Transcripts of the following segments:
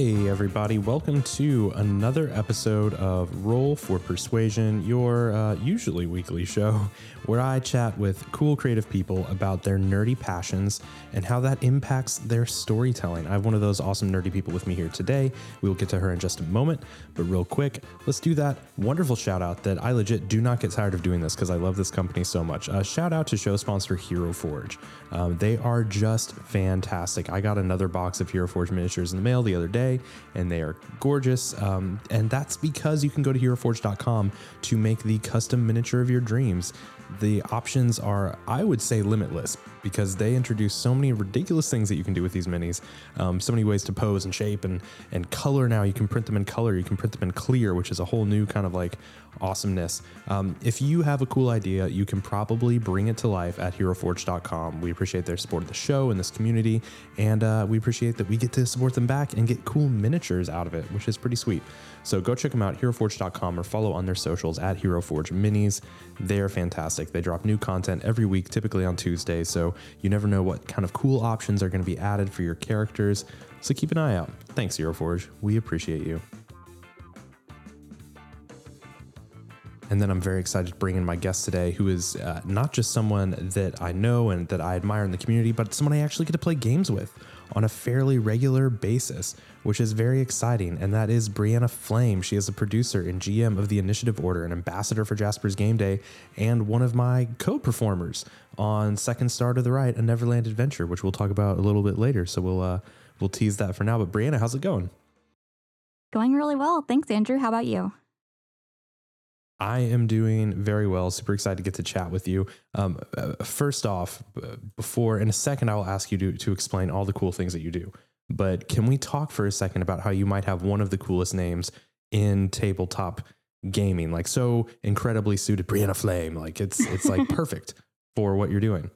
Hey, everybody, welcome to another episode of Roll for Persuasion, your uh, usually weekly show where I chat with cool creative people about their nerdy passions and how that impacts their storytelling. I have one of those awesome nerdy people with me here today. We will get to her in just a moment, but real quick, let's do that wonderful shout out that I legit do not get tired of doing this because I love this company so much. Uh, shout out to show sponsor Hero Forge. Um, they are just fantastic. I got another box of Hero Forge miniatures in the mail the other day, and they are gorgeous. Um, and that's because you can go to heroforge.com to make the custom miniature of your dreams the options are, I would say, limitless because they introduce so many ridiculous things that you can do with these minis. Um, so many ways to pose and shape and and color. Now you can print them in color. You can print them in clear, which is a whole new kind of like awesomeness. Um, if you have a cool idea, you can probably bring it to life at HeroForge.com. We appreciate their support of the show and this community, and uh, we appreciate that we get to support them back and get cool miniatures out of it, which is pretty sweet. So go check them out, HeroForge.com, or follow on their socials at HeroForge Minis. They're fantastic. They drop new content every week, typically on Tuesday, so you never know what kind of cool options are going to be added for your characters. So keep an eye out. Thanks, HeroForge. We appreciate you. And then I'm very excited to bring in my guest today, who is uh, not just someone that I know and that I admire in the community, but someone I actually get to play games with on a fairly regular basis, which is very exciting. And that is Brianna Flame. She is a producer and GM of the Initiative Order, an ambassador for Jasper's Game Day, and one of my co performers on Second Star to the Right, a Neverland adventure, which we'll talk about a little bit later. So we'll, uh, we'll tease that for now. But Brianna, how's it going? Going really well. Thanks, Andrew. How about you? I am doing very well. Super excited to get to chat with you. Um, uh, first off, before in a second, I will ask you to to explain all the cool things that you do. But can we talk for a second about how you might have one of the coolest names in tabletop gaming, like so incredibly suited, Brianna Flame. Like it's it's like perfect for what you're doing.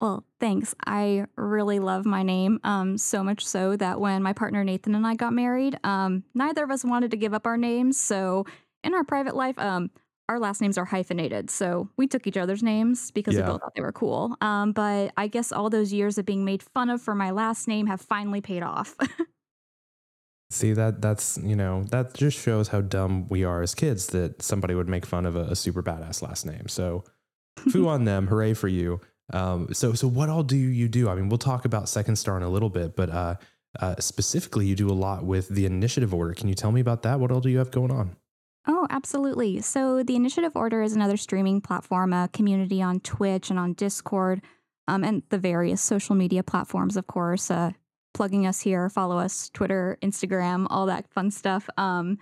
Well, thanks. I really love my name. Um, so much so that when my partner Nathan and I got married, um, neither of us wanted to give up our names. So in our private life, um, our last names are hyphenated. So we took each other's names because yeah. we both thought they were cool. Um, but I guess all those years of being made fun of for my last name have finally paid off. See that that's you know that just shows how dumb we are as kids that somebody would make fun of a, a super badass last name. So, foo on them, hooray for you. Um, so so what all do you do? I mean, we'll talk about Second Star in a little bit, but uh, uh, specifically, you do a lot with the Initiative Order. Can you tell me about that? What all do you have going on? Oh, absolutely. So, the Initiative Order is another streaming platform, a community on Twitch and on Discord, um, and the various social media platforms, of course. Uh, plugging us here, follow us, Twitter, Instagram, all that fun stuff. Um,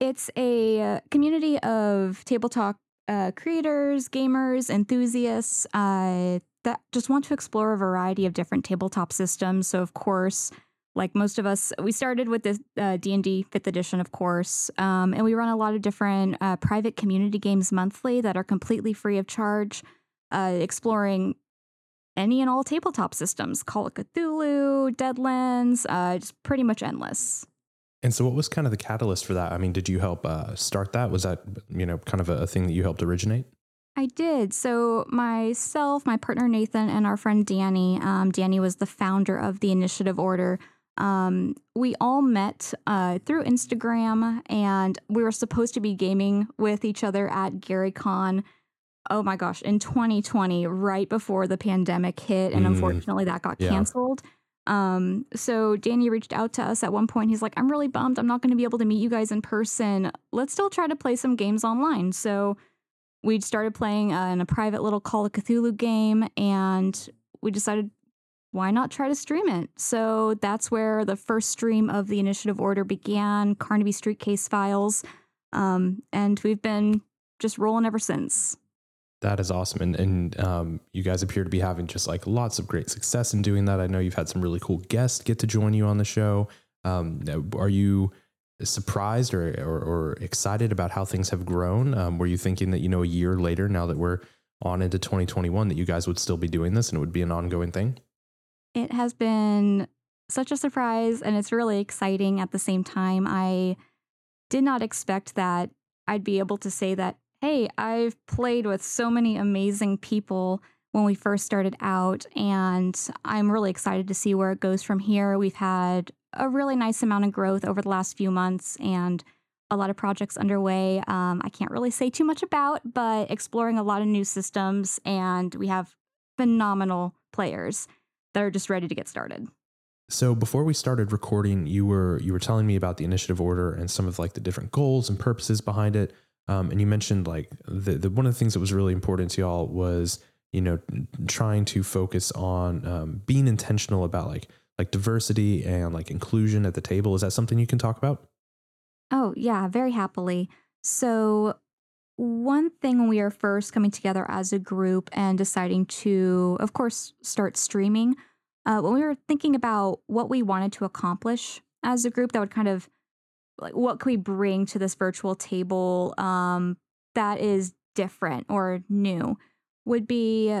it's a community of tabletop uh, creators, gamers, enthusiasts uh, that just want to explore a variety of different tabletop systems. So, of course, like most of us we started with the uh, d&d 5th edition of course um, and we run a lot of different uh, private community games monthly that are completely free of charge uh, exploring any and all tabletop systems call of cthulhu deadlands uh, just pretty much endless and so what was kind of the catalyst for that i mean did you help uh, start that was that you know kind of a, a thing that you helped originate I did. So, myself, my partner Nathan, and our friend Danny. Um, Danny was the founder of the Initiative Order, um, we all met uh, through Instagram, and we were supposed to be gaming with each other at Gary Con. Oh my gosh, in 2020, right before the pandemic hit, and mm, unfortunately that got yeah. canceled. Um, so Danny reached out to us at one point. He's like, I'm really bummed. I'm not going to be able to meet you guys in person. Let's still try to play some games online. So we started playing uh, in a private little Call of Cthulhu game, and we decided why not try to stream it? So that's where the first stream of the initiative order began, Carnaby Street Case Files. Um, and we've been just rolling ever since. That is awesome. And, and um, you guys appear to be having just like lots of great success in doing that. I know you've had some really cool guests get to join you on the show. Um, are you surprised or, or, or, excited about how things have grown? Um, were you thinking that, you know, a year later, now that we're on into 2021, that you guys would still be doing this and it would be an ongoing thing? It has been such a surprise and it's really exciting at the same time. I did not expect that I'd be able to say that, hey, I've played with so many amazing people when we first started out, and I'm really excited to see where it goes from here. We've had a really nice amount of growth over the last few months and a lot of projects underway. Um, I can't really say too much about, but exploring a lot of new systems, and we have phenomenal players that are just ready to get started. So before we started recording, you were you were telling me about the initiative order and some of like the different goals and purposes behind it. Um, and you mentioned like the, the one of the things that was really important to y'all was you know trying to focus on um, being intentional about like like diversity and like inclusion at the table. Is that something you can talk about? Oh, yeah, very happily. So, one thing when we are first coming together as a group and deciding to, of course, start streaming, uh, when we were thinking about what we wanted to accomplish as a group, that would kind of like what could we bring to this virtual table um, that is different or new would be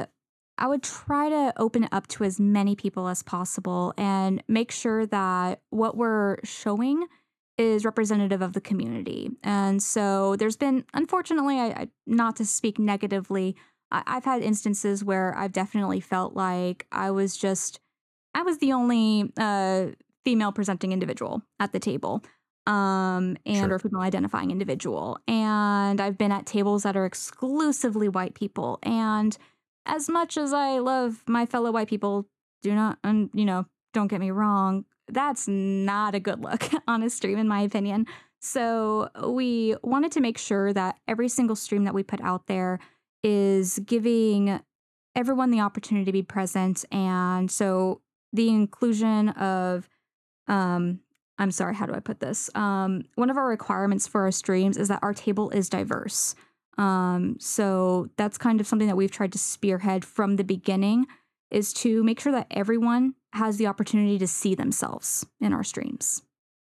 I would try to open it up to as many people as possible and make sure that what we're showing is representative of the community. And so there's been, unfortunately, I, I, not to speak negatively, I, I've had instances where I've definitely felt like I was just, I was the only uh, female presenting individual at the table um, and sure. or female identifying individual. And I've been at tables that are exclusively white people. And as much as I love my fellow white people, do not, and you know, don't get me wrong, that's not a good look on a stream, in my opinion. So we wanted to make sure that every single stream that we put out there is giving everyone the opportunity to be present. And so the inclusion of, um, I'm sorry, how do I put this? Um, one of our requirements for our streams is that our table is diverse. Um, so that's kind of something that we've tried to spearhead from the beginning is to make sure that everyone has the opportunity to see themselves in our streams.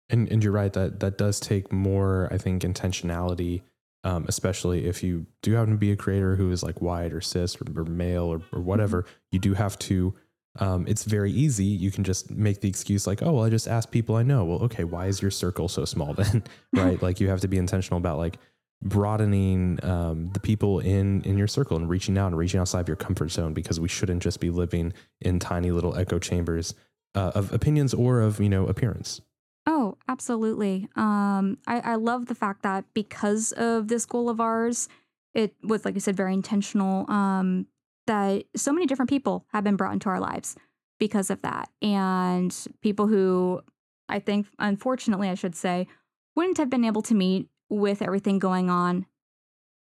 And and you're right that that does take more, I think, intentionality, um, especially if you do happen to be a creator who is like white or cis or, or male or, or whatever. Mm-hmm. You do have to. Um, it's very easy. You can just make the excuse like, oh, well, I just ask people I know. Well, okay, why is your circle so small then? right? like you have to be intentional about like broadening um, the people in in your circle and reaching out and reaching outside of your comfort zone because we shouldn't just be living in tiny little echo chambers uh, of opinions or of you know appearance. Oh absolutely. Um, I, I love the fact that because of this goal of ours it was like i said very intentional um, that so many different people have been brought into our lives because of that. And people who i think unfortunately i should say wouldn't have been able to meet with everything going on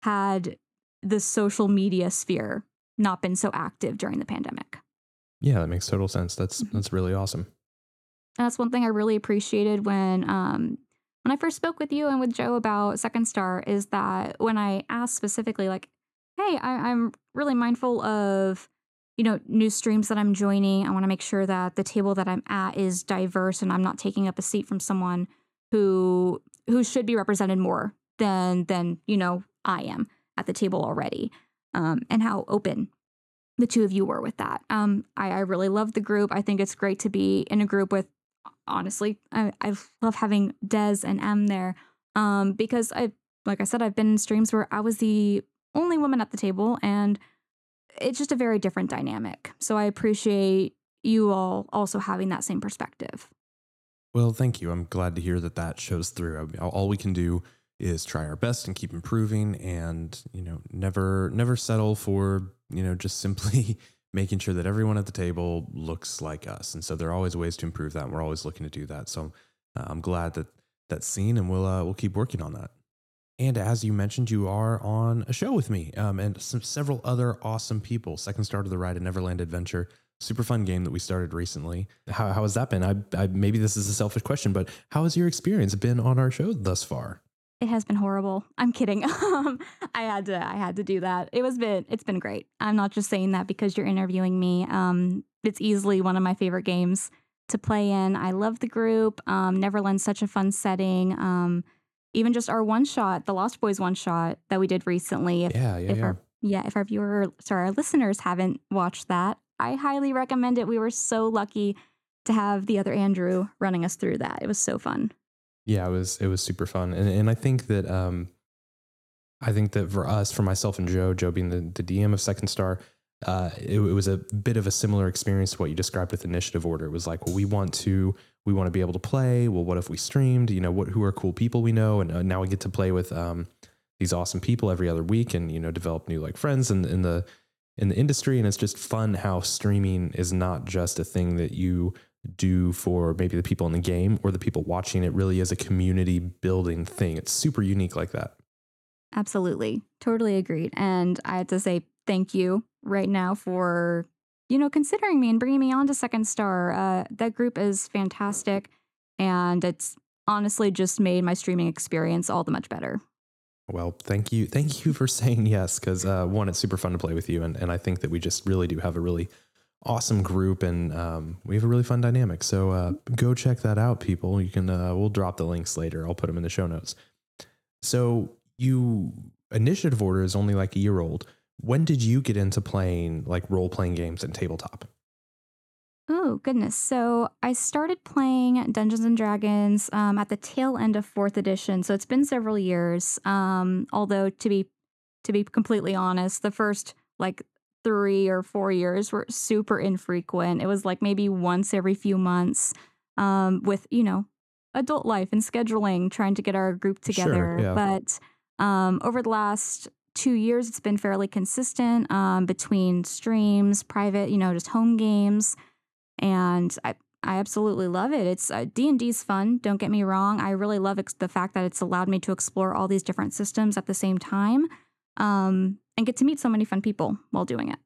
had the social media sphere not been so active during the pandemic. Yeah, that makes total sense. That's mm-hmm. that's really awesome. And that's one thing I really appreciated when um when I first spoke with you and with Joe about Second Star is that when I asked specifically like, hey, I, I'm really mindful of you know new streams that I'm joining. I want to make sure that the table that I'm at is diverse and I'm not taking up a seat from someone who who should be represented more than than you know I am at the table already, um, and how open the two of you were with that. Um, I, I really love the group. I think it's great to be in a group with. Honestly, I, I love having Des and M there um, because I, like I said, I've been in streams where I was the only woman at the table, and it's just a very different dynamic. So I appreciate you all also having that same perspective. Well, thank you. I'm glad to hear that that shows through. All we can do is try our best and keep improving and, you know, never never settle for, you know, just simply making sure that everyone at the table looks like us. And so there are always ways to improve that. And we're always looking to do that. So uh, I'm glad that that's seen and we'll uh, we'll keep working on that. And as you mentioned, you are on a show with me um, and some several other awesome people. Second Star to the Right, a Neverland Adventure, super fun game that we started recently. How, how has that been? I, I, maybe this is a selfish question, but how has your experience been on our show thus far? It has been horrible. I'm kidding. Um, I had to I had to do that. It was been it's been great. I'm not just saying that because you're interviewing me. Um, it's easily one of my favorite games to play in. I love the group. Um, Neverland's such a fun setting. Um, even just our one shot, the Lost Boys one shot that we did recently. If, yeah, yeah, if yeah. Our, yeah, if our viewer, sorry, our listeners haven't watched that, I highly recommend it. We were so lucky to have the other Andrew running us through that. It was so fun. Yeah, it was it was super fun. And and I think that um I think that for us, for myself and Joe, Joe being the, the DM of Second Star, uh, it, it, was a bit of a similar experience to what you described with initiative order. It was like, well, we want to we want to be able to play. Well, what if we streamed? You know, what who are cool people we know, and uh, now we get to play with um, these awesome people every other week, and you know, develop new like friends in, in the in the industry. And it's just fun how streaming is not just a thing that you do for maybe the people in the game or the people watching. It really is a community building thing. It's super unique like that. Absolutely, totally agreed. And I have to say thank you right now for you know, considering me and bringing me on to Second Star. Uh, that group is fantastic, and it's honestly just made my streaming experience all the much better. Well, thank you, thank you for saying yes, because uh, one, it's super fun to play with you, and and I think that we just really do have a really awesome group, and um, we have a really fun dynamic. So uh, go check that out, people. You can uh, we'll drop the links later. I'll put them in the show notes. So you initiative order is only like a year old when did you get into playing like role playing games and tabletop? Oh, goodness. So I started playing Dungeons and Dragons um, at the tail end of fourth edition. So it's been several years. Um, although to be to be completely honest, the first like three or four years were super infrequent. It was like maybe once every few months um, with, you know, adult life and scheduling, trying to get our group together. Sure, yeah. But um, over the last two years, it's been fairly consistent um, between streams, private, you know, just home games, and I I absolutely love it. It's uh, D and D's fun. Don't get me wrong. I really love ex- the fact that it's allowed me to explore all these different systems at the same time, um, and get to meet so many fun people while doing it.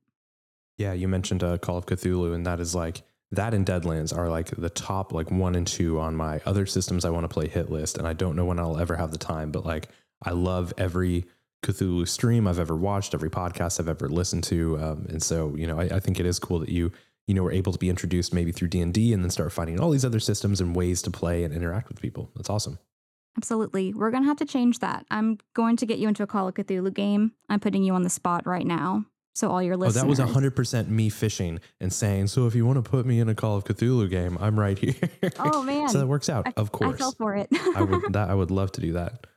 Yeah, you mentioned uh, Call of Cthulhu, and that is like that and Deadlands are like the top like one and two on my other systems I want to play hit list, and I don't know when I'll ever have the time, but like I love every Cthulhu stream I've ever watched, every podcast I've ever listened to, um, and so you know I, I, think it is cool that you you know were able to be introduced maybe through D and D and then start finding all these other systems and ways to play and interact with people. That's awesome. Absolutely, we're gonna have to change that. I'm going to get you into a Call of Cthulhu game. I'm putting you on the spot right now. So all your listeners. Oh, that was hundred percent me fishing and saying, "So if you want to put me in a Call of Cthulhu game, I'm right here." Oh man! so that works out. I, of course, I fell for it. I would. That I would love to do that.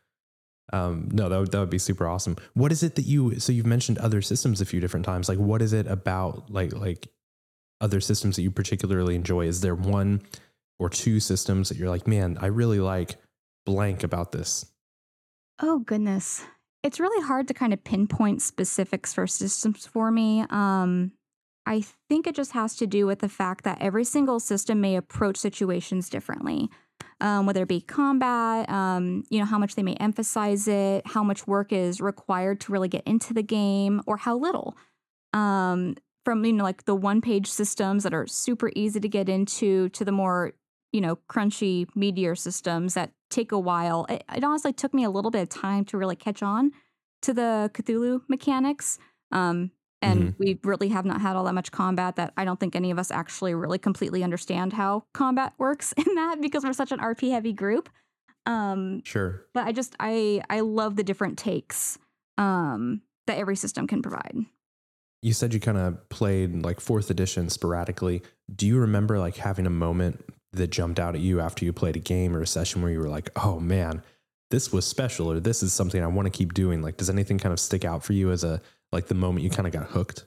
Um, no, that would, that would be super awesome. What is it that you, so you've mentioned other systems a few different times. Like, what is it about like, like other systems that you particularly enjoy? Is there one or two systems that you're like, man, I really like blank about this? Oh, goodness. It's really hard to kind of pinpoint specifics for systems for me. Um, I think it just has to do with the fact that every single system may approach situations differently um, whether it be combat, um, you know, how much they may emphasize it, how much work is required to really get into the game, or how little. Um, from you know, like the one-page systems that are super easy to get into, to the more you know, crunchy, meteor systems that take a while. It, it honestly took me a little bit of time to really catch on to the Cthulhu mechanics. Um, and mm-hmm. we really have not had all that much combat that I don't think any of us actually really completely understand how combat works in that because we're such an RP heavy group. Um, sure. But I just I I love the different takes um, that every system can provide. You said you kind of played like fourth edition sporadically. Do you remember like having a moment that jumped out at you after you played a game or a session where you were like, "Oh man, this was special," or "This is something I want to keep doing"? Like, does anything kind of stick out for you as a like the moment you kind of got hooked?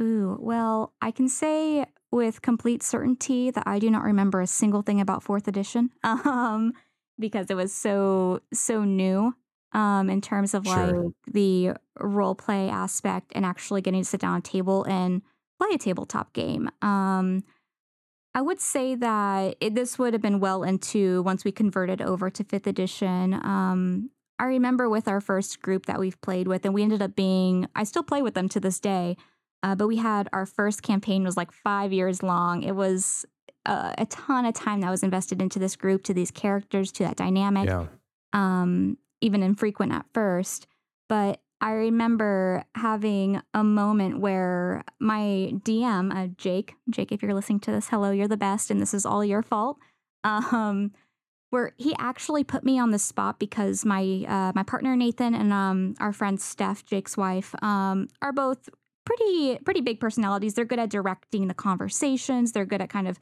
Ooh, well, I can say with complete certainty that I do not remember a single thing about fourth edition um, because it was so, so new um, in terms of sure. like the role play aspect and actually getting to sit down at a table and play a tabletop game. Um, I would say that it, this would have been well into once we converted over to fifth edition. Um, I remember with our first group that we've played with, and we ended up being, I still play with them to this day, uh, but we had our first campaign was like five years long. It was a, a, ton of time that was invested into this group, to these characters, to that dynamic. Yeah. Um, even infrequent at first. But I remember having a moment where my DM, uh, Jake, Jake, if you're listening to this, hello, you're the best, and this is all your fault. Um, where he actually put me on the spot because my uh, my partner Nathan and um, our friend Steph, Jake's wife, um, are both pretty pretty big personalities. They're good at directing the conversations. They're good at kind of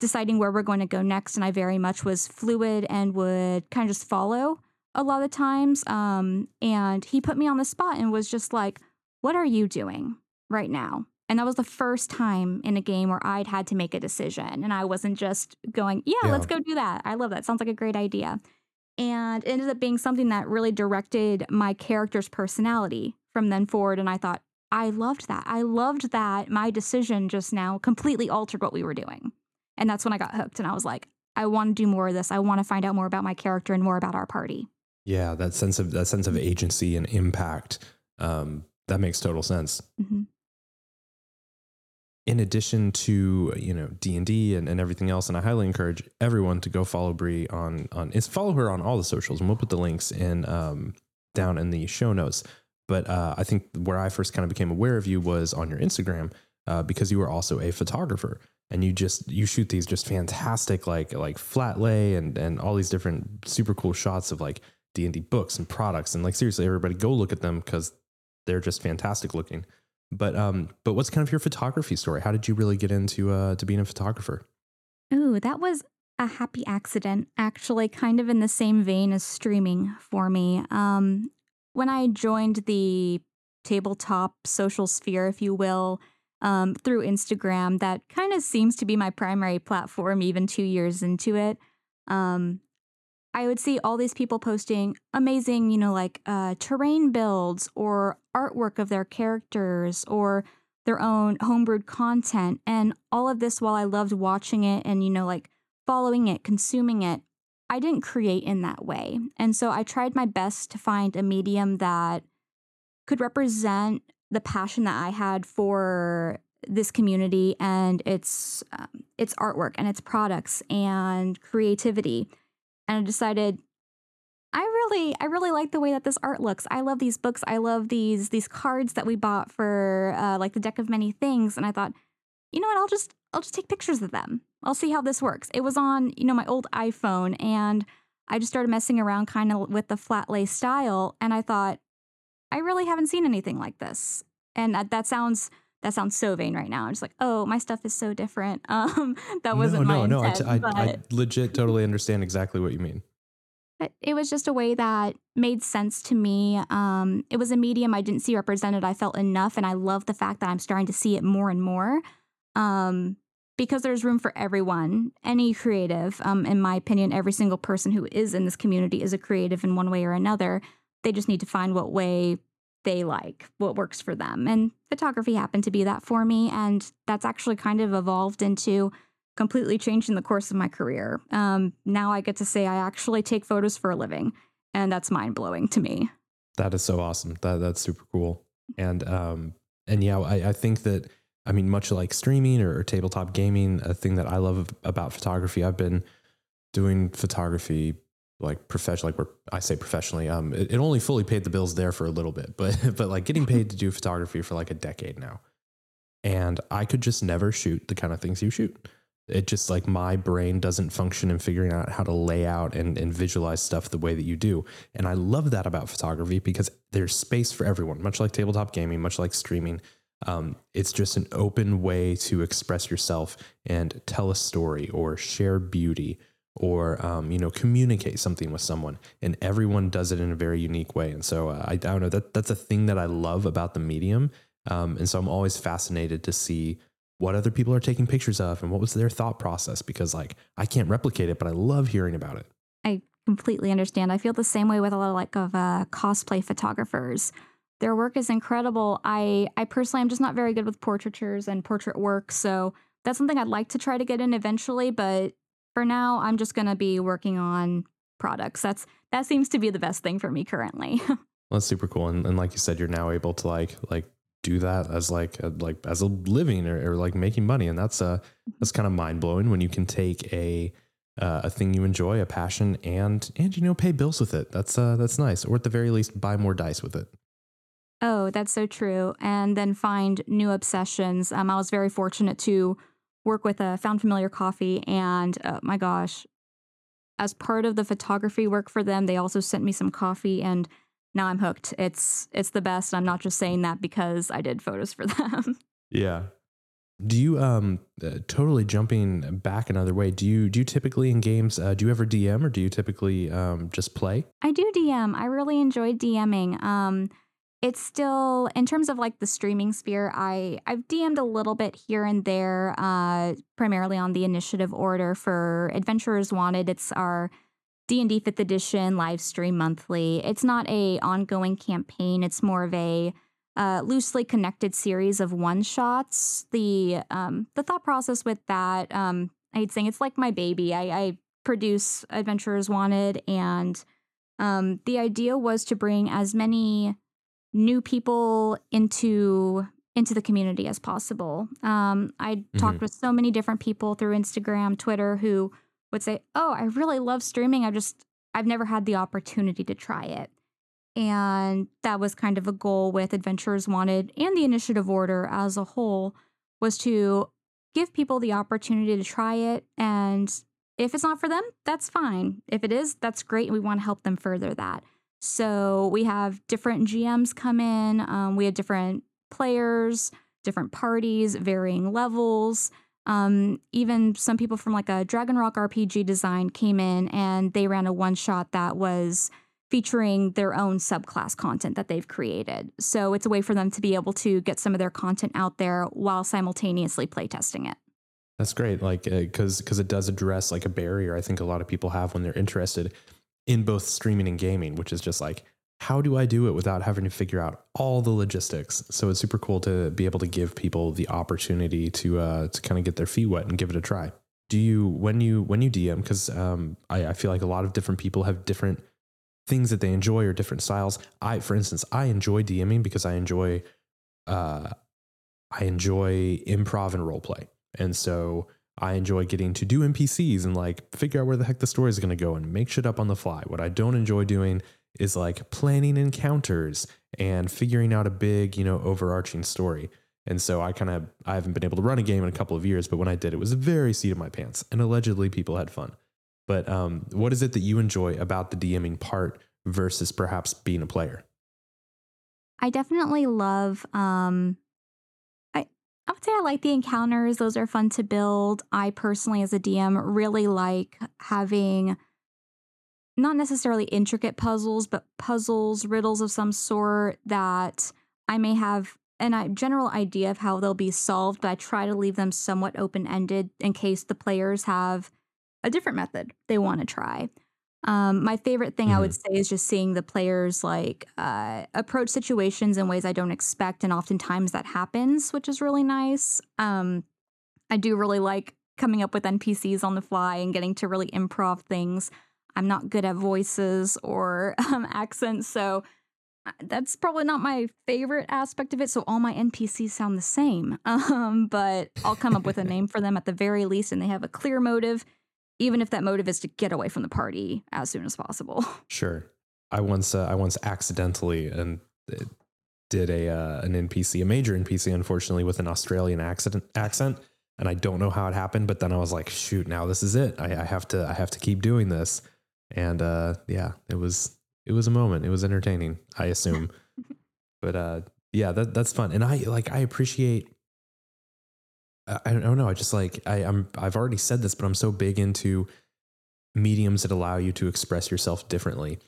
deciding where we're going to go next. And I very much was fluid and would kind of just follow a lot of times. Um, and he put me on the spot and was just like, "What are you doing?" right now. And that was the first time in a game where I'd had to make a decision and I wasn't just going, yeah, Yeah. let's go do that. I love that. Sounds like a great idea. And it ended up being something that really directed my character's personality from then forward. And I thought, I loved that. I loved that my decision just now completely altered what we were doing. And that's when I got hooked. And I was like, I want to do more of this. I want to find out more about my character and more about our party. Yeah, that sense of that sense of agency and impact. Um, that makes total sense. Mhm. in addition to you know D and D and everything else, and I highly encourage everyone to go follow Bree on on is follow her on all the socials, and we'll put the links in um, down in the show notes. But uh, I think where I first kind of became aware of you was on your Instagram uh, because you were also a photographer, and you just you shoot these just fantastic like like flat lay and and all these different super cool shots of like D and D books and products, and like seriously, everybody go look at them because they're just fantastic looking. But um, but what's kind of your photography story? How did you really get into uh to being a photographer? Ooh, that was a happy accident, actually, kind of in the same vein as streaming for me. Um, when I joined the tabletop social sphere, if you will, um, through Instagram, that kind of seems to be my primary platform, even two years into it. Um, I would see all these people posting amazing, you know, like uh, terrain builds or artwork of their characters or their own homebrewed content. And all of this while I loved watching it and, you know, like following it, consuming it, I didn't create in that way. And so I tried my best to find a medium that could represent the passion that I had for this community and its um, its artwork and its products and creativity and I decided I really I really like the way that this art looks. I love these books. I love these these cards that we bought for uh, like the deck of many things and I thought, you know what? I'll just I'll just take pictures of them. I'll see how this works. It was on, you know, my old iPhone and I just started messing around kind of with the flat lay style and I thought I really haven't seen anything like this. And that, that sounds that sounds so vain right now. I'm just like, oh, my stuff is so different. Um, that wasn't no, my no, no. I, intent. t- I, I legit totally understand exactly what you mean. but it was just a way that made sense to me. Um, it was a medium I didn't see represented. I felt enough, and I love the fact that I'm starting to see it more and more. Um, because there's room for everyone, any creative. Um, in my opinion, every single person who is in this community is a creative in one way or another. They just need to find what way they like, what works for them. And photography happened to be that for me. And that's actually kind of evolved into completely changing the course of my career. Um, now I get to say I actually take photos for a living. And that's mind blowing to me. That is so awesome. That that's super cool. And um and yeah, I, I think that I mean, much like streaming or, or tabletop gaming, a thing that I love about photography, I've been doing photography like professional, like where I say professionally. Um, it, it only fully paid the bills there for a little bit, but but like getting paid to do photography for like a decade now, and I could just never shoot the kind of things you shoot. It just like my brain doesn't function in figuring out how to lay out and, and visualize stuff the way that you do. And I love that about photography because there's space for everyone, much like tabletop gaming, much like streaming. Um, it's just an open way to express yourself and tell a story or share beauty or um, you know communicate something with someone and everyone does it in a very unique way and so uh, I, I don't know that that's a thing that i love about the medium um, and so i'm always fascinated to see what other people are taking pictures of and what was their thought process because like i can't replicate it but i love hearing about it I completely understand. I feel the same way with a lot of like of uh, cosplay photographers. Their work is incredible. I I personally am just not very good with portraitures and portrait work, so that's something I'd like to try to get in eventually. But for now, I'm just gonna be working on products. That's that seems to be the best thing for me currently. Well, that's super cool and, and like you said you're now able to like like do that as like a, like as a living or, or like making money and that's uh that's kind of mind-blowing when you can take a uh, a thing you enjoy a passion and and you know pay bills with it that's uh that's nice or at the very least buy more dice with it Oh, that's so true. And then find new obsessions. Um, I was very fortunate to work with a Found Familiar Coffee, and uh, my gosh, as part of the photography work for them, they also sent me some coffee, and now I'm hooked. It's it's the best. I'm not just saying that because I did photos for them. yeah do you um uh, totally jumping back another way do you do you typically in games uh, do you ever dm or do you typically um just play I do DM. I really enjoy DMing. Um, it's still in terms of like the streaming sphere i i've dm'd a little bit here and there uh primarily on the initiative order for adventurers wanted. It's our d&d 5th edition live stream monthly. It's not a ongoing campaign. It's more of a uh, loosely connected series of one shots the um the thought process with that um i'd say it's like my baby. I i produce adventurers wanted and um the idea was to bring as many new people into into the community as possible. Um, I mm-hmm. talked with so many different people through Instagram, Twitter, who would say, "Oh, I really love streaming. I just I've never had the opportunity to try it." And that was kind of a goal with Adventurers Wanted and the Initiative Order as a whole was to give people the opportunity to try it and if it's not for them, that's fine. If it is, that's great. We want to help them further that. So we have different GMs come in, um, we have different players, different parties, varying levels. Um, even some people from like a Dragon Rock RPG design came in and they ran a one shot that was featuring their own subclass content that they've created. So it's a way for them to be able to get some of their content out there while simultaneously playtesting it. That's great, like because uh, because it does address like a barrier I think a lot of people have when they're interested in both streaming and gaming, which is just like, how do I do it without having to figure out all the logistics? So it's super cool to be able to give people the opportunity to uh, to kind of get their feet wet and give it a try. Do you when you when you DM because um, I, I feel like a lot of different people have different things that they enjoy or different styles. I, for instance, I enjoy DMing because I enjoy uh, I enjoy improv and role play, and so I enjoy getting to do NPCs and like figure out where the heck the story is going to go and make shit up on the fly. What I don't enjoy doing is like planning encounters and figuring out a big, you know, overarching story. And so I kind of I haven't been able to run a game in a couple of years, but when I did, it was very seat of my pants, and allegedly people had fun. But um, what is it that you enjoy about the DMing part versus perhaps being a player? I definitely love um, I would say I like the encounters. Those are fun to build. I personally, as a DM, really like having not necessarily intricate puzzles, but puzzles, riddles of some sort that I may have an general idea of how they'll be solved, but I try to leave them somewhat open ended in case the players have a different method they want to try. Um, my favorite thing mm-hmm. I would mm-hmm. say is just seeing the players like uh, approach situations in ways I don't expect, and oftentimes that happens, which is really nice. Um, I do really like coming up with NPCs on the fly and getting to really improv things. I'm not good at voices or um, accents, so uh, that's probably not my favorite aspect of it. So all my NPCs sound the same, um, but I'll come up with a name for them at the very least, and they have a clear motive even if that motive is to get away from the party as soon as possible. Sure. I once uh, I once accidentally and uh, did a uh, an NPC, a major NPC, unfortunately, with an Australian accent accent, and I don't know how it happened. But then I was like, shoot, now this is it. I, I have to I have to keep doing this. And uh, yeah, it was it was a moment. It was entertaining, I assume. but uh, yeah, that that's fun, and I like I appreciate I don't know. I just like I, I'm I've already said this, but I'm so big into mediums that allow you to express yourself differently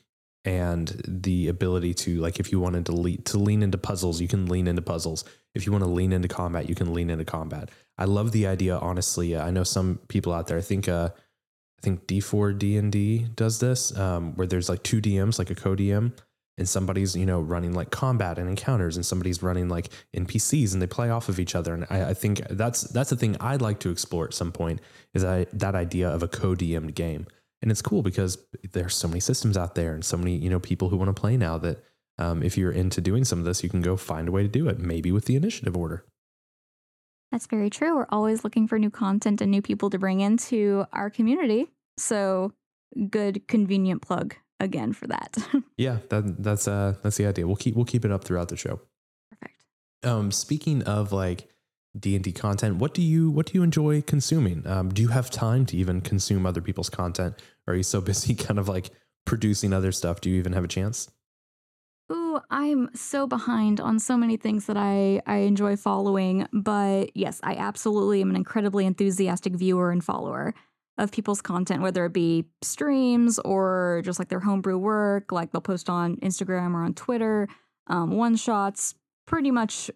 and the ability to like if you wanted to lean to lean into puzzles you can lean into puzzles if you want to lean into combat you can lean into combat i love the idea honestly i know some people out there i think uh i think d4 d&d does this um, where there's like two dms like a co-dm and somebody's you know running like combat and encounters and somebody's running like npcs and they play off of each other and i, I think that's that's the thing i'd like to explore at some point is I, that idea of a co-dm'd game. And it's cool because there's so many systems out there and so many you know people who want to play now that um, if you're into doing some of this you can go find a way to do it maybe with the initiative order. That's very true. We're always looking for new content and new people to bring into our community. So good convenient plug again for that. yeah, that, that's uh that's the idea. We'll keep we'll keep it up throughout the show. Perfect. Um, speaking of like D and D content, what do you what do you enjoy consuming? Um, do you have time to even consume other people's content? Or are you so busy kind of like producing other stuff? Do you even have a chance? Ooh, I'm so behind on so many things that I, I enjoy following. But yes, I absolutely am an incredibly enthusiastic viewer and follower of people's content, whether it be streams or just like their homebrew work, like they'll post on Instagram or on Twitter. um, one shots, pretty much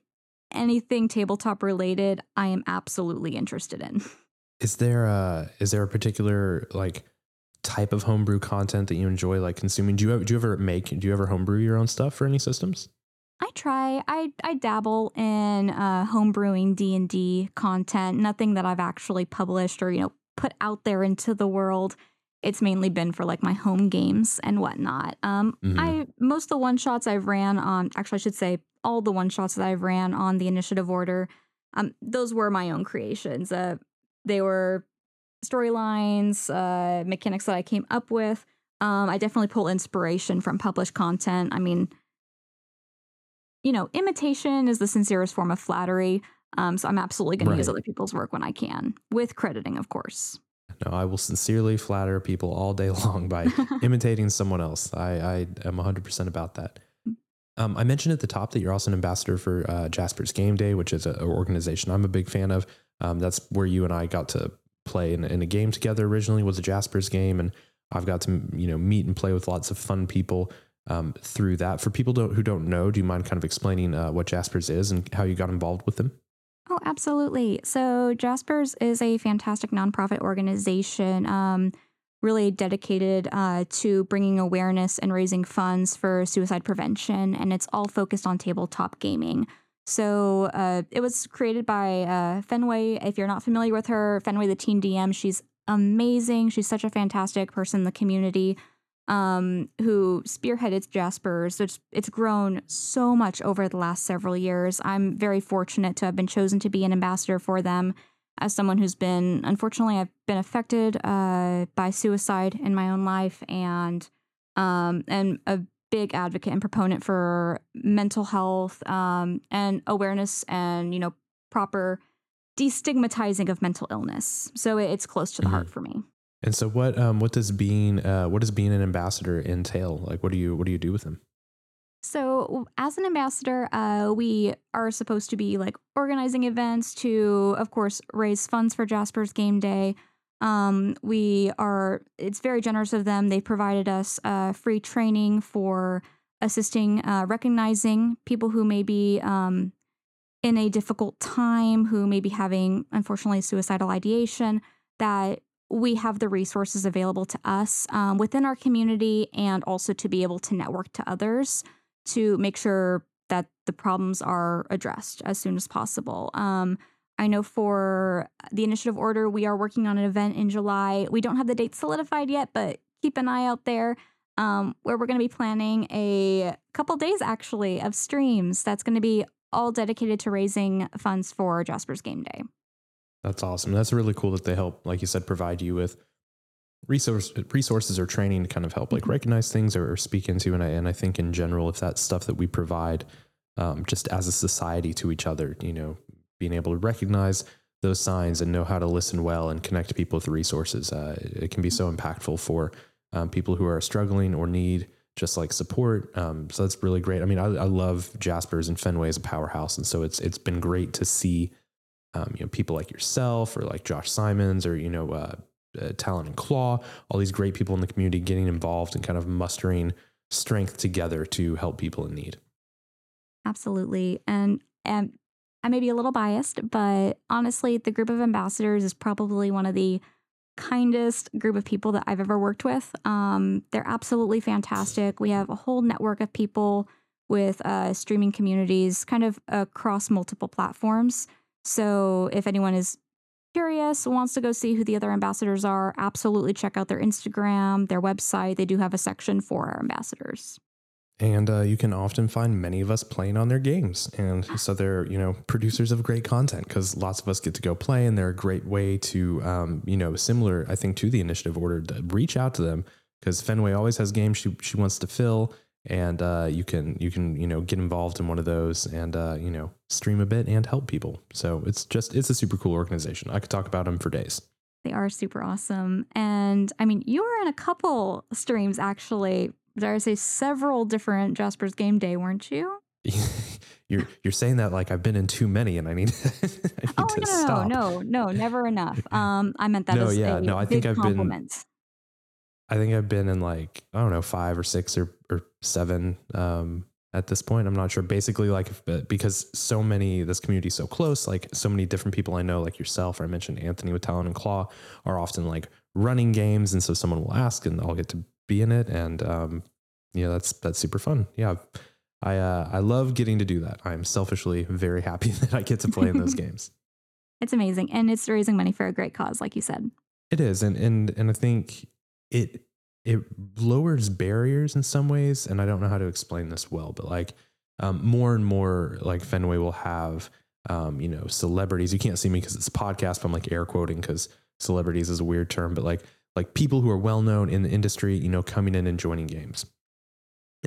anything tabletop related. I am absolutely interested in. Is there a is there a particular like type of homebrew content that you enjoy like consuming? Do you ever, do you ever make do you ever homebrew your own stuff for any systems? I try. I I dabble in uh, homebrewing D and D content. Nothing that I've actually published or you know put out there into the world. It's mainly been for like my home games and whatnot. Um, mm-hmm. I most of the one shots I've ran on. Actually, I should say all the one shots that I've ran on the initiative order. Um, those were my own creations. Uh, they were storylines, uh, mechanics that I came up with. Um, I definitely pull inspiration from published content. I mean, you know, imitation is the sincerest form of flattery. Um, so I'm absolutely going right. to use other people's work when I can, with crediting, of course. No, I will sincerely flatter people all day long by imitating someone else. I, I am 100% about that. Um, I mentioned at the top that you're also an ambassador for uh, Jasper's Game Day, which is an organization I'm a big fan of. Um, that's where you and I got to play in, in, a game together originally was a Jasper's game. And I've got to, you know, meet and play with lots of fun people um, through that. For people don't, who don't know, do you mind kind of explaining uh, what Jasper's is and how you got involved with them? Oh, absolutely. So Jasper's is a fantastic nonprofit organization. Um, really dedicated uh, to bringing awareness and raising funds for suicide prevention, and it's all focused on tabletop gaming. So uh, it was created by uh, Fenway. If you're not familiar with her, Fenway, the teen DM, she's amazing. She's such a fantastic person in the community um, who spearheaded Jasper's. It's, it's grown so much over the last several years. I'm very fortunate to have been chosen to be an ambassador for them as someone who's been, unfortunately, I've been affected uh, by suicide in my own life and um, and a big advocate and proponent for mental health um, and awareness and you know proper destigmatizing of mental illness. So it's close to the mm-hmm. heart for me. And so, what um, what does being uh, what does being an ambassador entail? Like, what do you what do you do with them? So, as an ambassador, uh, we are supposed to be like organizing events to, of course, raise funds for Jasper's Game Day. Um, we are, it's very generous of them. They provided us uh, free training for assisting, uh, recognizing people who may be um, in a difficult time, who may be having, unfortunately, suicidal ideation, that we have the resources available to us um, within our community and also to be able to network to others to make sure that the problems are addressed as soon as possible. Um, I know for the initiative order, we are working on an event in July. We don't have the date solidified yet, but keep an eye out there um, where we're going to be planning a couple days actually of streams that's going to be all dedicated to raising funds for Jasper's Game Day. That's awesome. That's really cool that they help, like you said, provide you with resource resources or training to kind of help like mm-hmm. recognize things or, or speak into. And I and I think in general, if that's stuff that we provide um, just as a society to each other, you know, being able to recognize those signs and know how to listen well and connect people with resources. Uh, it can be so impactful for um, people who are struggling or need just like support. Um, so that's really great. I mean, I, I, love Jasper's and Fenway as a powerhouse, and so it's it's been great to see um, you know people like yourself or like Josh Simons or you know uh, uh, Talon and Claw, all these great people in the community getting involved and kind of mustering strength together to help people in need. Absolutely, and and I may be a little biased, but honestly, the group of ambassadors is probably one of the kindest group of people that I've ever worked with. Um, they're absolutely fantastic. We have a whole network of people with uh, streaming communities kind of across multiple platforms. So if anyone is curious, wants to go see who the other ambassadors are, absolutely check out their Instagram, their website. They do have a section for our ambassadors. And uh, you can often find many of us playing on their games. And so they're you know producers of great content because lots of us get to go play and they're a great way to um, you know similar i think to the initiative order to reach out to them. Because fenway always has games she, she wants to fill and uh, you can you can you know get involved in one of those and uh, you know stream a bit and help people so it's just it's a super cool organization i could talk about them for days they are super awesome and i mean you were in a couple streams actually dare I say, several different Jasper's Game Day, weren't you? you're you're saying that like I've been in too many and I need, I need oh, to no, stop. No, no, no, never enough. Um, I meant that no, as yeah, a no, I think I've compliment. been. I think I've been in like I don't know five or six or or seven um at this point. I'm not sure. Basically, like if, because so many this community is so close, like so many different people I know, like yourself, or I mentioned Anthony with Talon and Claw, are often like running games, and so someone will ask, and I'll get to be in it, and um, yeah, that's that's super fun. Yeah, I uh, I love getting to do that. I'm selfishly very happy that I get to play in those games. It's amazing, and it's raising money for a great cause, like you said. It is, and and and I think it it lowers barriers in some ways, and I don't know how to explain this well, but like um, more and more, like Fenway will have um, you know celebrities. You can't see me because it's a podcast, but I'm like air quoting because celebrities is a weird term, but like like people who are well known in the industry, you know, coming in and joining games.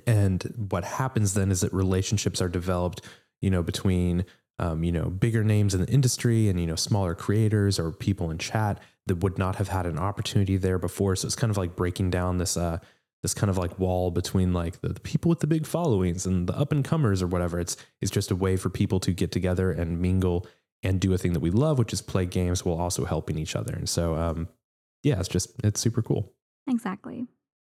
And what happens then is that relationships are developed, you know, between um, you know bigger names in the industry and you know smaller creators or people in chat that would not have had an opportunity there before. So it's kind of like breaking down this uh, this kind of like wall between like the, the people with the big followings and the up and comers or whatever. It's it's just a way for people to get together and mingle and do a thing that we love, which is play games while also helping each other. And so, um, yeah, it's just it's super cool. Exactly.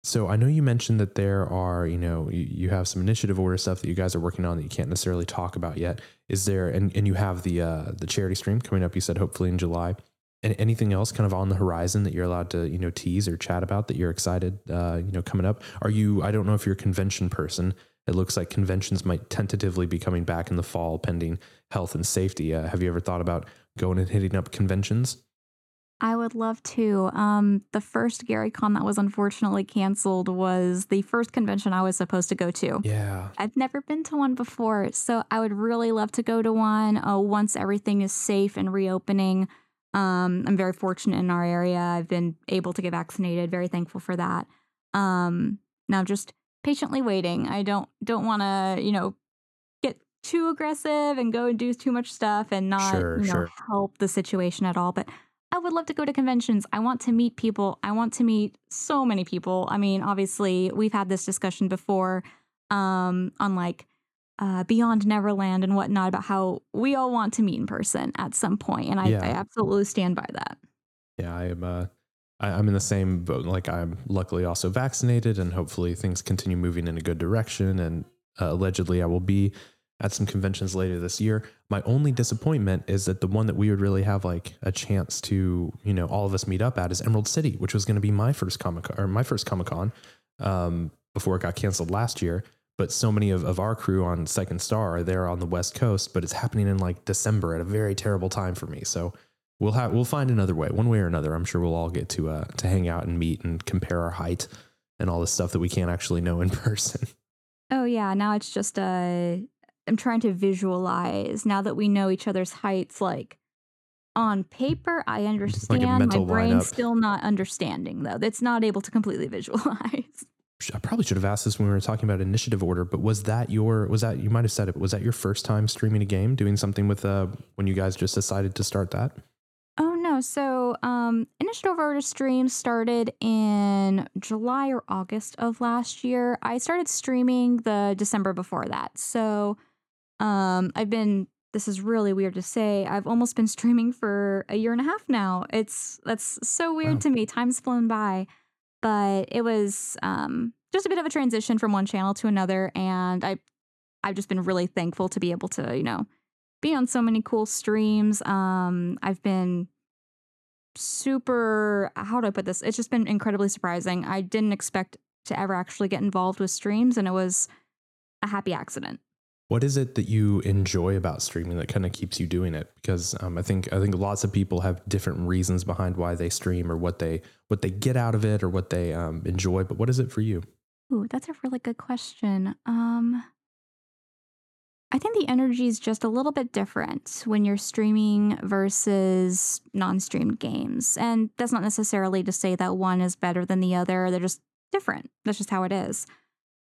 So I know you mentioned that there are, you know, you, you, have some initiative order stuff that you guys are working on that you can't necessarily talk about yet. Is there, and, and you have the uh, the charity stream coming up. You said hopefully in July. And anything else kind of on the horizon that you're allowed to, you know, tease or chat about that you're excited, uh, you know, coming up? Are you? I don't know if you're a convention person. It looks like conventions might tentatively be coming back in the fall, pending health and safety. Uh, have you ever thought about going and hitting up conventions? I would love to. Um, the first GaryCon that was unfortunately canceled was the first convention I was supposed to go to. Yeah. I've never been to one before, so I would really love to go to one uh, once everything is safe and reopening. Um, I'm very fortunate in our area. I've been able to get vaccinated. Very thankful for that. Um, now just patiently waiting. I don't don't want to, you know, get too aggressive and go and do too much stuff and not, sure, you know, sure. help the situation at all. But I would love to go to conventions. I want to meet people. I want to meet so many people. I mean, obviously, we've had this discussion before um, on like uh, Beyond Neverland and whatnot about how we all want to meet in person at some point, and I, yeah. I absolutely stand by that. Yeah, I am. Uh, I, I'm in the same boat. Like, I'm luckily also vaccinated, and hopefully things continue moving in a good direction. And uh, allegedly, I will be at some conventions later this year. My only disappointment is that the one that we would really have like a chance to, you know, all of us meet up at is Emerald City, which was going to be my first Comic or my first Comic Con um, before it got canceled last year. But so many of, of our crew on Second Star are there on the West Coast, but it's happening in like December at a very terrible time for me. So we'll have we'll find another way, one way or another. I'm sure we'll all get to uh, to hang out and meet and compare our height and all the stuff that we can't actually know in person. Oh yeah, now it's just uh, I'm trying to visualize now that we know each other's heights. Like on paper, I understand. Like My brain's lineup. still not understanding though. It's not able to completely visualize. I probably should have asked this when we were talking about initiative order, but was that your was that you might have said it, was that your first time streaming a game, doing something with uh when you guys just decided to start that? Oh no. So um Initiative Order stream started in July or August of last year. I started streaming the December before that. So um, I've been this is really weird to say. I've almost been streaming for a year and a half now. It's that's so weird wow. to me. Time's flown by. But it was um, just a bit of a transition from one channel to another and I I've just been really thankful to be able to, you know, be on so many cool streams. Um, I've been super how do I put this? It's just been incredibly surprising. I didn't expect to ever actually get involved with streams and it was a happy accident. What is it that you enjoy about streaming that kind of keeps you doing it? Because um, I think I think lots of people have different reasons behind why they stream or what they what they get out of it or what they um, enjoy. But what is it for you? Ooh, that's a really good question. Um, I think the energy is just a little bit different when you're streaming versus non-streamed games, and that's not necessarily to say that one is better than the other. They're just different. That's just how it is.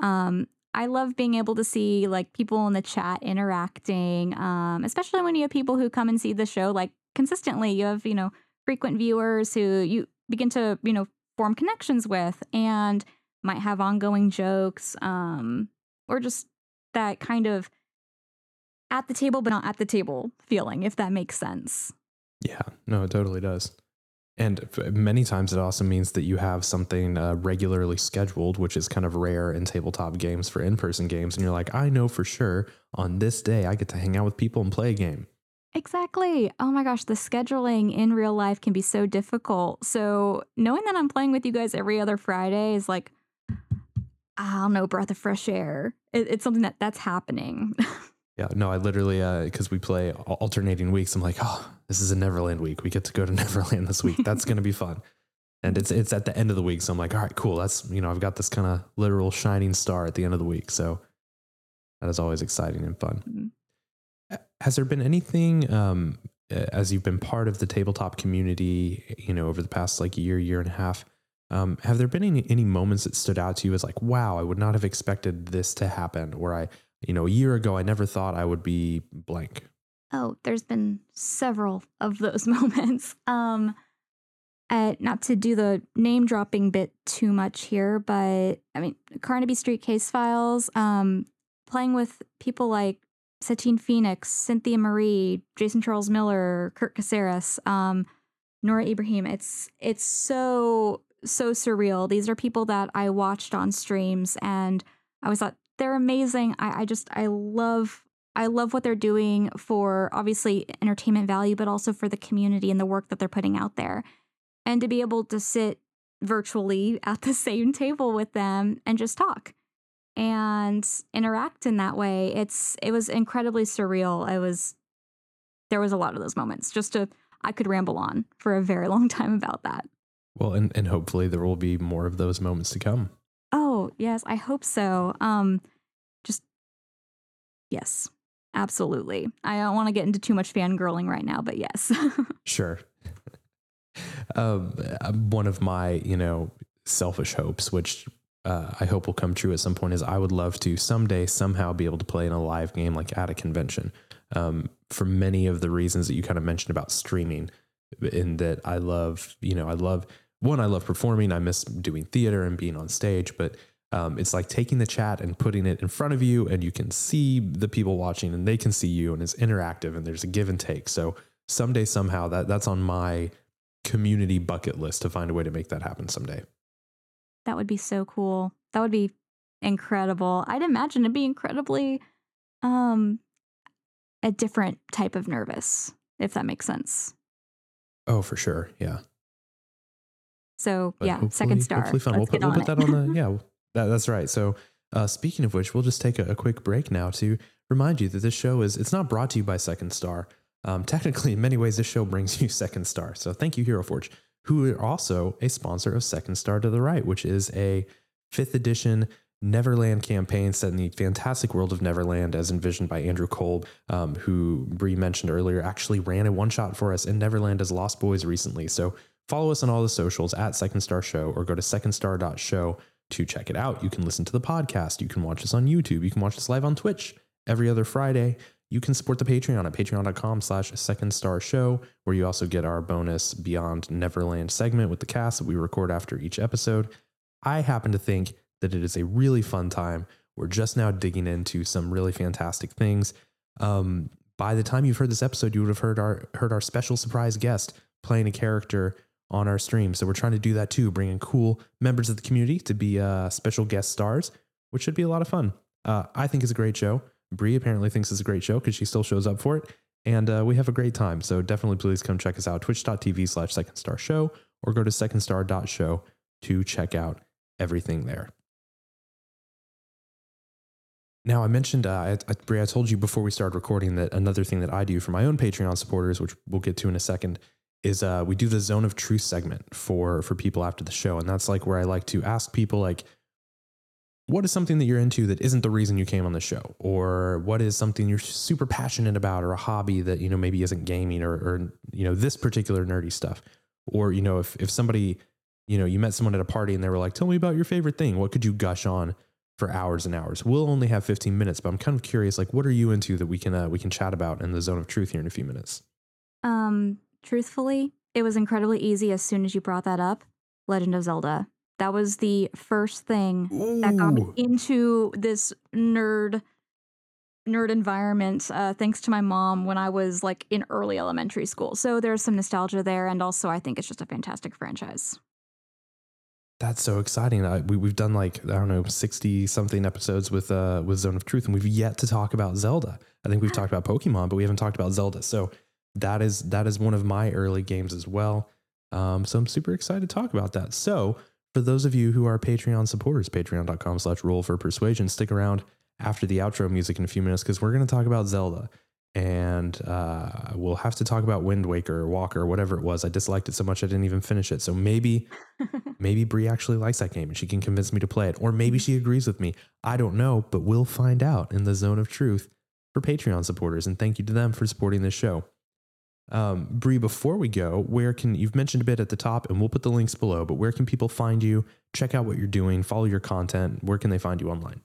Um, I love being able to see like people in the chat interacting, um, especially when you have people who come and see the show like consistently. You have, you know, frequent viewers who you begin to, you know, form connections with and might have ongoing jokes um, or just that kind of at the table but not at the table feeling, if that makes sense. Yeah, no, it totally does. And many times it also means that you have something uh, regularly scheduled, which is kind of rare in tabletop games for in person games. And you're like, I know for sure on this day I get to hang out with people and play a game. Exactly. Oh my gosh, the scheduling in real life can be so difficult. So knowing that I'm playing with you guys every other Friday is like, I don't know, breath of fresh air. It, it's something that that's happening. Yeah, no, I literally because uh, we play alternating weeks. I'm like, oh, this is a Neverland week. We get to go to Neverland this week. That's gonna be fun. And it's it's at the end of the week, so I'm like, all right, cool. That's you know, I've got this kind of literal shining star at the end of the week. So that is always exciting and fun. Mm-hmm. Has there been anything um, as you've been part of the tabletop community, you know, over the past like year, year and a half? Um, have there been any, any moments that stood out to you as like, wow, I would not have expected this to happen, or I you know, a year ago, I never thought I would be blank. Oh, there's been several of those moments. Um, uh, not to do the name dropping bit too much here, but I mean, Carnaby Street Case Files, um, playing with people like Satine Phoenix, Cynthia Marie, Jason Charles Miller, Kurt Caceres, um, Nora Ibrahim. It's it's so so surreal. These are people that I watched on streams, and I always thought they're amazing. I, I just I love I love what they're doing for obviously entertainment value, but also for the community and the work that they're putting out there. And to be able to sit virtually at the same table with them and just talk and interact in that way. It's it was incredibly surreal. I was there was a lot of those moments. Just to I could ramble on for a very long time about that. Well, and, and hopefully there will be more of those moments to come. Yes, I hope so. Um just yes. Absolutely. I don't want to get into too much fangirling right now, but yes. sure. Um, one of my, you know, selfish hopes, which uh, I hope will come true at some point, is I would love to someday somehow be able to play in a live game like at a convention. Um, for many of the reasons that you kind of mentioned about streaming, in that I love, you know, I love one, I love performing. I miss doing theater and being on stage, but um, it's like taking the chat and putting it in front of you, and you can see the people watching, and they can see you, and it's interactive, and there's a give and take. So someday, somehow, that that's on my community bucket list to find a way to make that happen someday. That would be so cool. That would be incredible. I'd imagine it'd be incredibly um a different type of nervous, if that makes sense. Oh, for sure. Yeah. So but yeah, second star. Hopefully fun. Let's we'll, put, we'll put that on the yeah. That, that's right. So uh, speaking of which, we'll just take a, a, quick break now to remind you that this show is it's not brought to you by Second Star. Um, technically, in many ways, this show brings you Second Star. So thank you, Hero Forge, who are also a sponsor of Second Star to the Right, which is a fifth edition Neverland campaign set in the fantastic world of Neverland as envisioned by Andrew Kolb, um, who Bree mentioned earlier, actually ran a one shot for us in Neverland as Lost Boys recently. So Follow us on all the socials at Second Star Show or go to secondstar.show to check it out. You can listen to the podcast. You can watch us on YouTube. You can watch us live on Twitch every other Friday. You can support the Patreon at patreon.com slash second star show, where you also get our bonus Beyond Neverland segment with the cast that we record after each episode. I happen to think that it is a really fun time. We're just now digging into some really fantastic things. Um, by the time you've heard this episode, you would have heard our heard our special surprise guest playing a character on our stream. So we're trying to do that too, bringing cool members of the community to be uh, special guest stars, which should be a lot of fun. Uh, I think it's a great show. Bree apparently thinks it's a great show because she still shows up for it. And uh, we have a great time. So definitely please come check us out, twitch.tv slash second star show, or go to secondstar.show to check out everything there. Now, I mentioned, uh, I, Brie, I told you before we started recording that another thing that I do for my own Patreon supporters, which we'll get to in a second, is uh, we do the zone of truth segment for for people after the show, and that's like where I like to ask people like, what is something that you're into that isn't the reason you came on the show, or what is something you're super passionate about, or a hobby that you know maybe isn't gaming, or or you know this particular nerdy stuff, or you know if if somebody you know you met someone at a party and they were like, tell me about your favorite thing, what could you gush on? for hours and hours. We'll only have 15 minutes, but I'm kind of curious like what are you into that we can uh, we can chat about in the zone of truth here in a few minutes? Um Truthfully, it was incredibly easy as soon as you brought that up. Legend of Zelda. That was the first thing Ooh. that got me into this nerd nerd environment uh, thanks to my mom when I was like in early elementary school. So there's some nostalgia there. And also, I think it's just a fantastic franchise. That's so exciting. I, we, we've done like, I don't know, 60 something episodes with, uh, with Zone of Truth, and we've yet to talk about Zelda. I think we've talked about Pokemon, but we haven't talked about Zelda. So that is, that is one of my early games as well. Um, so I'm super excited to talk about that. So for those of you who are Patreon supporters, patreon.com slash roll for persuasion, stick around after the outro music in a few minutes because we're going to talk about Zelda. And uh, we'll have to talk about Wind Waker or Walker or whatever it was. I disliked it so much I didn't even finish it. So maybe, maybe Brie actually likes that game and she can convince me to play it, or maybe she agrees with me. I don't know, but we'll find out in the zone of truth for Patreon supporters. And thank you to them for supporting this show. Um, Brie, before we go, where can you've mentioned a bit at the top, and we'll put the links below. But where can people find you? Check out what you're doing, follow your content. Where can they find you online?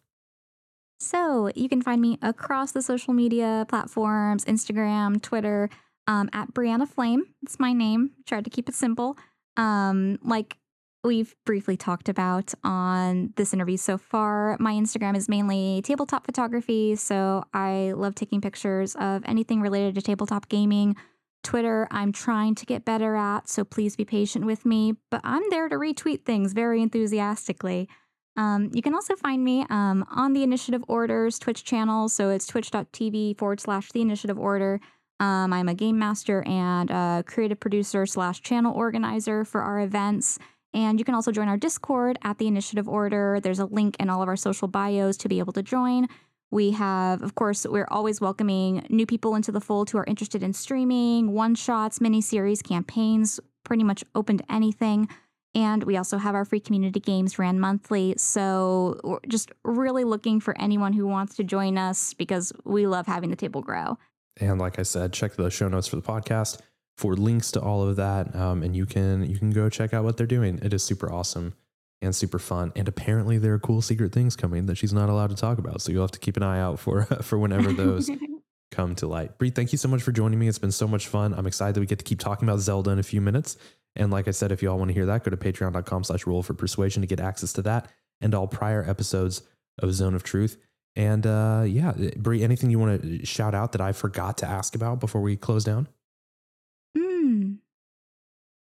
So you can find me across the social media platforms Instagram, Twitter, um, at Brianna Flame. It's my name. Tried to keep it simple. Um, like we've briefly talked about on this interview so far, my Instagram is mainly tabletop photography. So I love taking pictures of anything related to tabletop gaming. Twitter, I'm trying to get better at, so please be patient with me, but I'm there to retweet things very enthusiastically. Um, you can also find me um, on the Initiative Orders Twitch channel. So it's twitch.tv forward slash the Initiative Order. Um, I'm a game master and a creative producer slash channel organizer for our events. And you can also join our Discord at the Initiative Order. There's a link in all of our social bios to be able to join. We have, of course, we're always welcoming new people into the fold who are interested in streaming, one shots, mini series, campaigns, pretty much open to anything. And we also have our free community games ran monthly. So just really looking for anyone who wants to join us because we love having the table grow. And like I said, check the show notes for the podcast for links to all of that. Um, and you can you can go check out what they're doing. It is super awesome and super fun. And apparently there are cool secret things coming that she's not allowed to talk about. So you'll have to keep an eye out for for whenever those come to light. Brie, thank you so much for joining me. It's been so much fun. I'm excited that we get to keep talking about Zelda in a few minutes. And like I said, if you all want to hear that, go to patreon.com slash roll for persuasion to get access to that and all prior episodes of Zone of Truth. And uh, yeah, Brie, anything you want to shout out that I forgot to ask about before we close down?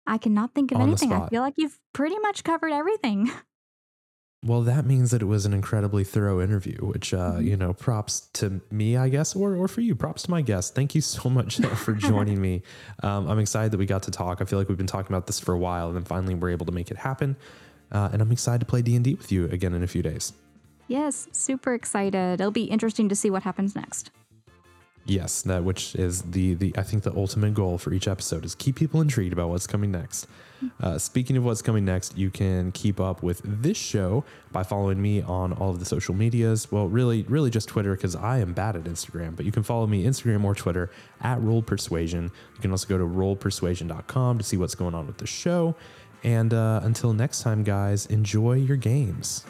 I cannot think of On the anything. I spot. feel like you've pretty much covered everything. Well, that means that it was an incredibly thorough interview, which, uh, Mhm. you know, props to me, I guess, or, or for you. Props to my guest. Thank you so much for joining me. Um, I'm excited that we got to talk. I feel like we've been talking about this for a while, and then finally we're able to make it happen. Uh, and I'm excited to play D&D with you again in a few days. Yes, super excited. It'll be interesting to see what happens next. Yes, that which is the the I think the ultimate goal for each episode is keep people intrigued about what's coming next. Uh, speaking of what's coming next, you can keep up with this show by following me on all of the social medias. Well, really, really just Twitter because I am bad at Instagram. But you can follow me Instagram or Twitter at Roll Persuasion. You can also go to rollpersuasion.com to see what's going on with the show. And uh, until next time, guys, enjoy your games.